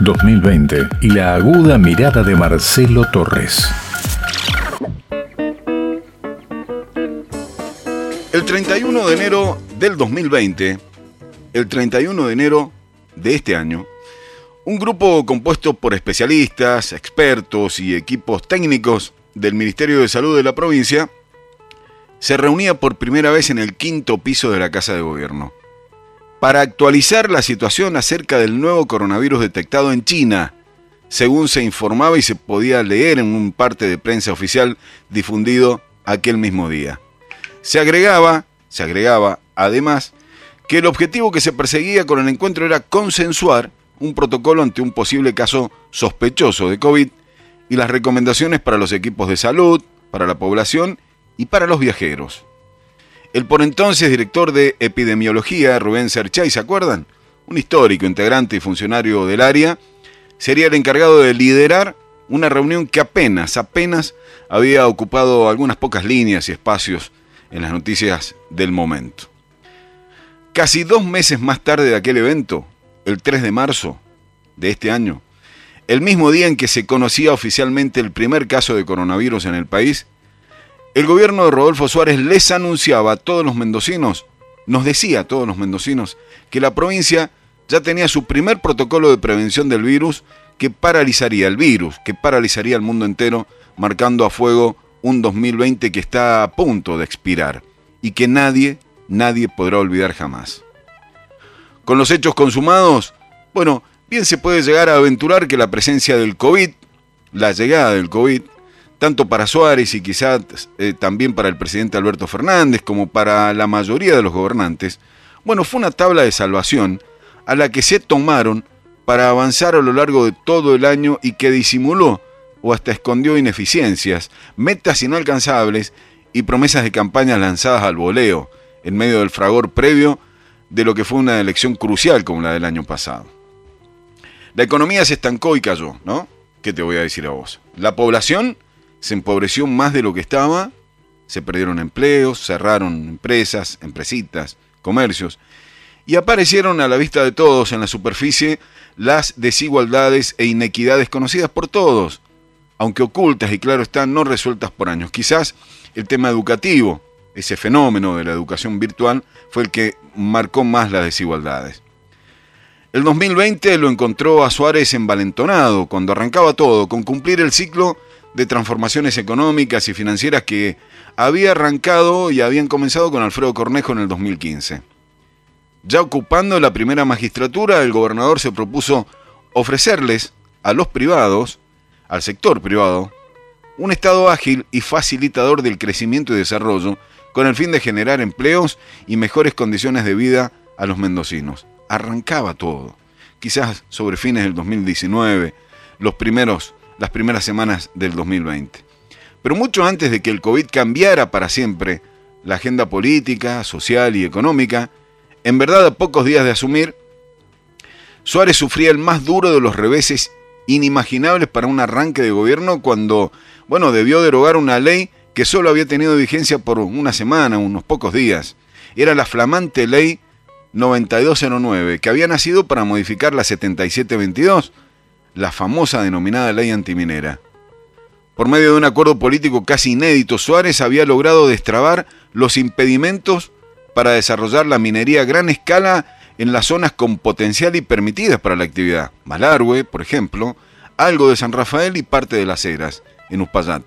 2020 y la aguda mirada de Marcelo Torres. El 31 de enero del 2020, el 31 de enero de este año, un grupo compuesto por especialistas, expertos y equipos técnicos del Ministerio de Salud de la provincia se reunía por primera vez en el quinto piso de la Casa de Gobierno para actualizar la situación acerca del nuevo coronavirus detectado en China, según se informaba y se podía leer en un parte de prensa oficial difundido aquel mismo día. Se agregaba, se agregaba además que el objetivo que se perseguía con el encuentro era consensuar un protocolo ante un posible caso sospechoso de COVID y las recomendaciones para los equipos de salud, para la población y para los viajeros. El por entonces director de epidemiología, Rubén Serchay, ¿se acuerdan? Un histórico, integrante y funcionario del área, sería el encargado de liderar una reunión que apenas, apenas había ocupado algunas pocas líneas y espacios en las noticias del momento. Casi dos meses más tarde de aquel evento, el 3 de marzo de este año, el mismo día en que se conocía oficialmente el primer caso de coronavirus en el país, el gobierno de Rodolfo Suárez les anunciaba a todos los mendocinos, nos decía a todos los mendocinos, que la provincia ya tenía su primer protocolo de prevención del virus que paralizaría el virus, que paralizaría el mundo entero, marcando a fuego un 2020 que está a punto de expirar y que nadie, nadie podrá olvidar jamás. Con los hechos consumados, bueno, bien se puede llegar a aventurar que la presencia del COVID, la llegada del COVID, tanto para Suárez y quizás eh, también para el presidente Alberto Fernández como para la mayoría de los gobernantes, bueno, fue una tabla de salvación a la que se tomaron para avanzar a lo largo de todo el año y que disimuló o hasta escondió ineficiencias, metas inalcanzables y promesas de campañas lanzadas al voleo en medio del fragor previo de lo que fue una elección crucial como la del año pasado. La economía se estancó y cayó, ¿no? ¿Qué te voy a decir a vos? La población se empobreció más de lo que estaba, se perdieron empleos, cerraron empresas, empresitas, comercios, y aparecieron a la vista de todos en la superficie las desigualdades e inequidades conocidas por todos, aunque ocultas y claro están, no resueltas por años. Quizás el tema educativo, ese fenómeno de la educación virtual, fue el que marcó más las desigualdades. El 2020 lo encontró a Suárez envalentonado cuando arrancaba todo, con cumplir el ciclo de transformaciones económicas y financieras que había arrancado y habían comenzado con Alfredo Cornejo en el 2015. Ya ocupando la primera magistratura, el gobernador se propuso ofrecerles a los privados, al sector privado, un Estado ágil y facilitador del crecimiento y desarrollo, con el fin de generar empleos y mejores condiciones de vida a los mendocinos arrancaba todo. Quizás sobre fines del 2019, los primeros, las primeras semanas del 2020. Pero mucho antes de que el COVID cambiara para siempre la agenda política, social y económica, en verdad a pocos días de asumir, Suárez sufría el más duro de los reveses inimaginables para un arranque de gobierno cuando, bueno, debió derogar una ley que solo había tenido vigencia por una semana, unos pocos días. Era la flamante ley 9209, que había nacido para modificar la 7722, la famosa denominada ley antiminera. Por medio de un acuerdo político casi inédito, Suárez había logrado destrabar los impedimentos para desarrollar la minería a gran escala en las zonas con potencial y permitidas para la actividad. Malargüe, por ejemplo, algo de San Rafael y parte de las Heras, en Uspallat.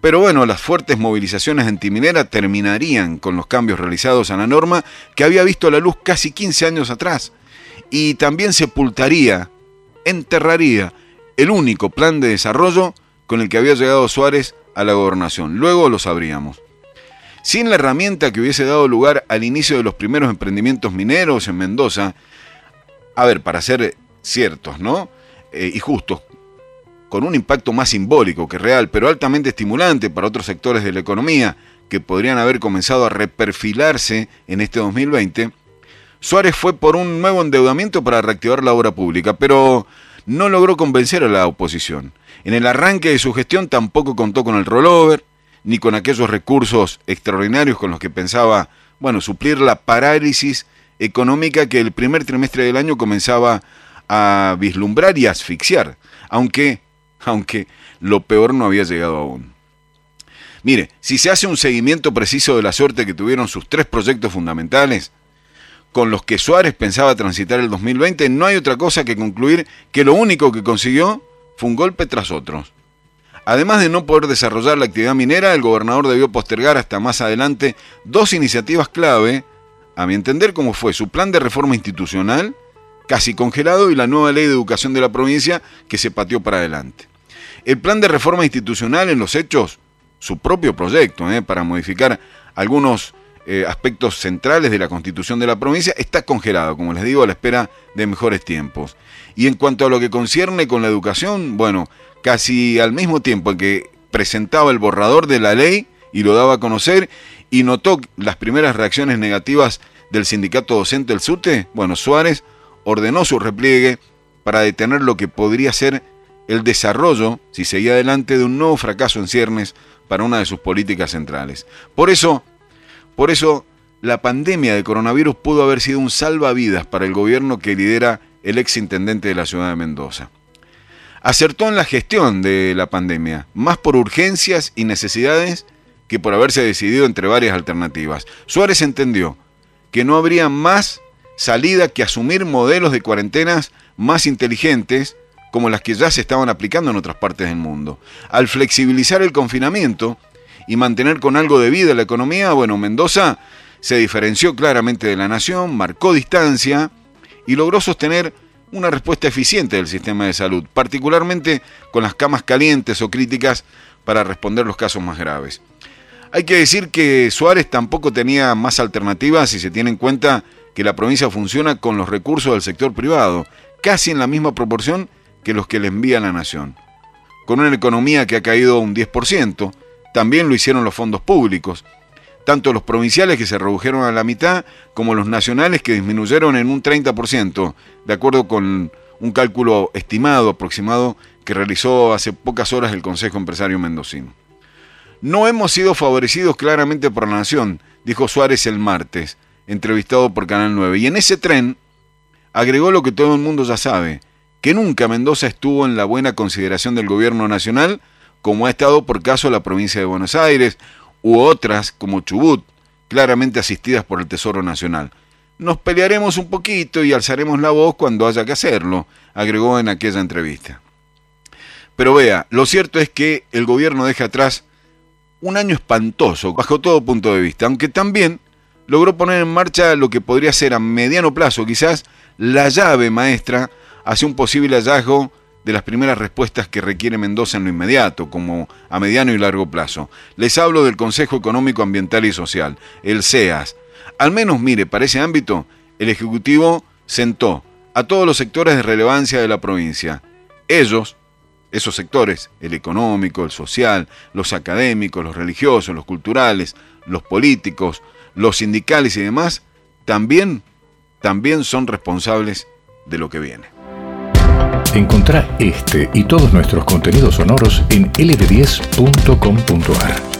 Pero bueno, las fuertes movilizaciones antiminera terminarían con los cambios realizados a la norma que había visto la luz casi 15 años atrás y también sepultaría, enterraría el único plan de desarrollo con el que había llegado Suárez a la gobernación. Luego lo sabríamos. Sin la herramienta que hubiese dado lugar al inicio de los primeros emprendimientos mineros en Mendoza, a ver, para ser ciertos, ¿no? Eh, y justos, con un impacto más simbólico que real, pero altamente estimulante para otros sectores de la economía que podrían haber comenzado a reperfilarse en este 2020, Suárez fue por un nuevo endeudamiento para reactivar la obra pública, pero no logró convencer a la oposición. En el arranque de su gestión tampoco contó con el rollover, ni con aquellos recursos extraordinarios con los que pensaba, bueno, suplir la parálisis económica que el primer trimestre del año comenzaba a vislumbrar y asfixiar, aunque, aunque lo peor no había llegado aún. Mire, si se hace un seguimiento preciso de la suerte que tuvieron sus tres proyectos fundamentales, con los que Suárez pensaba transitar el 2020, no hay otra cosa que concluir que lo único que consiguió fue un golpe tras otro. Además de no poder desarrollar la actividad minera, el gobernador debió postergar hasta más adelante dos iniciativas clave, a mi entender, como fue su plan de reforma institucional, casi congelado, y la nueva ley de educación de la provincia, que se pateó para adelante. El plan de reforma institucional, en los hechos, su propio proyecto ¿eh? para modificar algunos eh, aspectos centrales de la constitución de la provincia, está congelado, como les digo, a la espera de mejores tiempos. Y en cuanto a lo que concierne con la educación, bueno, casi al mismo tiempo en que presentaba el borrador de la ley y lo daba a conocer y notó las primeras reacciones negativas del sindicato docente del SUTE, bueno, Suárez ordenó su repliegue para detener lo que podría ser el desarrollo, si seguía adelante, de un nuevo fracaso en ciernes para una de sus políticas centrales. Por eso, por eso, la pandemia de coronavirus pudo haber sido un salvavidas para el gobierno que lidera el ex intendente de la ciudad de Mendoza. Acertó en la gestión de la pandemia, más por urgencias y necesidades que por haberse decidido entre varias alternativas. Suárez entendió que no habría más salida que asumir modelos de cuarentenas más inteligentes como las que ya se estaban aplicando en otras partes del mundo. Al flexibilizar el confinamiento y mantener con algo de vida la economía, bueno, Mendoza se diferenció claramente de la nación, marcó distancia y logró sostener una respuesta eficiente del sistema de salud, particularmente con las camas calientes o críticas para responder los casos más graves. Hay que decir que Suárez tampoco tenía más alternativas si se tiene en cuenta que la provincia funciona con los recursos del sector privado, casi en la misma proporción que los que le envía la nación. Con una economía que ha caído un 10%, también lo hicieron los fondos públicos, tanto los provinciales que se redujeron a la mitad como los nacionales que disminuyeron en un 30%, de acuerdo con un cálculo estimado, aproximado, que realizó hace pocas horas el Consejo Empresario Mendocino. No hemos sido favorecidos claramente por la nación, dijo Suárez el martes, entrevistado por Canal 9. Y en ese tren agregó lo que todo el mundo ya sabe, que nunca Mendoza estuvo en la buena consideración del gobierno nacional, como ha estado por caso la provincia de Buenos Aires, u otras como Chubut, claramente asistidas por el Tesoro Nacional. Nos pelearemos un poquito y alzaremos la voz cuando haya que hacerlo, agregó en aquella entrevista. Pero vea, lo cierto es que el gobierno deja atrás un año espantoso, bajo todo punto de vista, aunque también logró poner en marcha lo que podría ser a mediano plazo quizás la llave maestra hacia un posible hallazgo de las primeras respuestas que requiere Mendoza en lo inmediato, como a mediano y largo plazo. Les hablo del Consejo Económico, Ambiental y Social, el CEAS. Al menos, mire, para ese ámbito, el Ejecutivo sentó a todos los sectores de relevancia de la provincia. Ellos, esos sectores, el económico, el social, los académicos, los religiosos, los culturales, los políticos, los sindicales y demás, también, también son responsables de lo que viene. Encontrá este y todos nuestros contenidos sonoros en lb10.com.ar.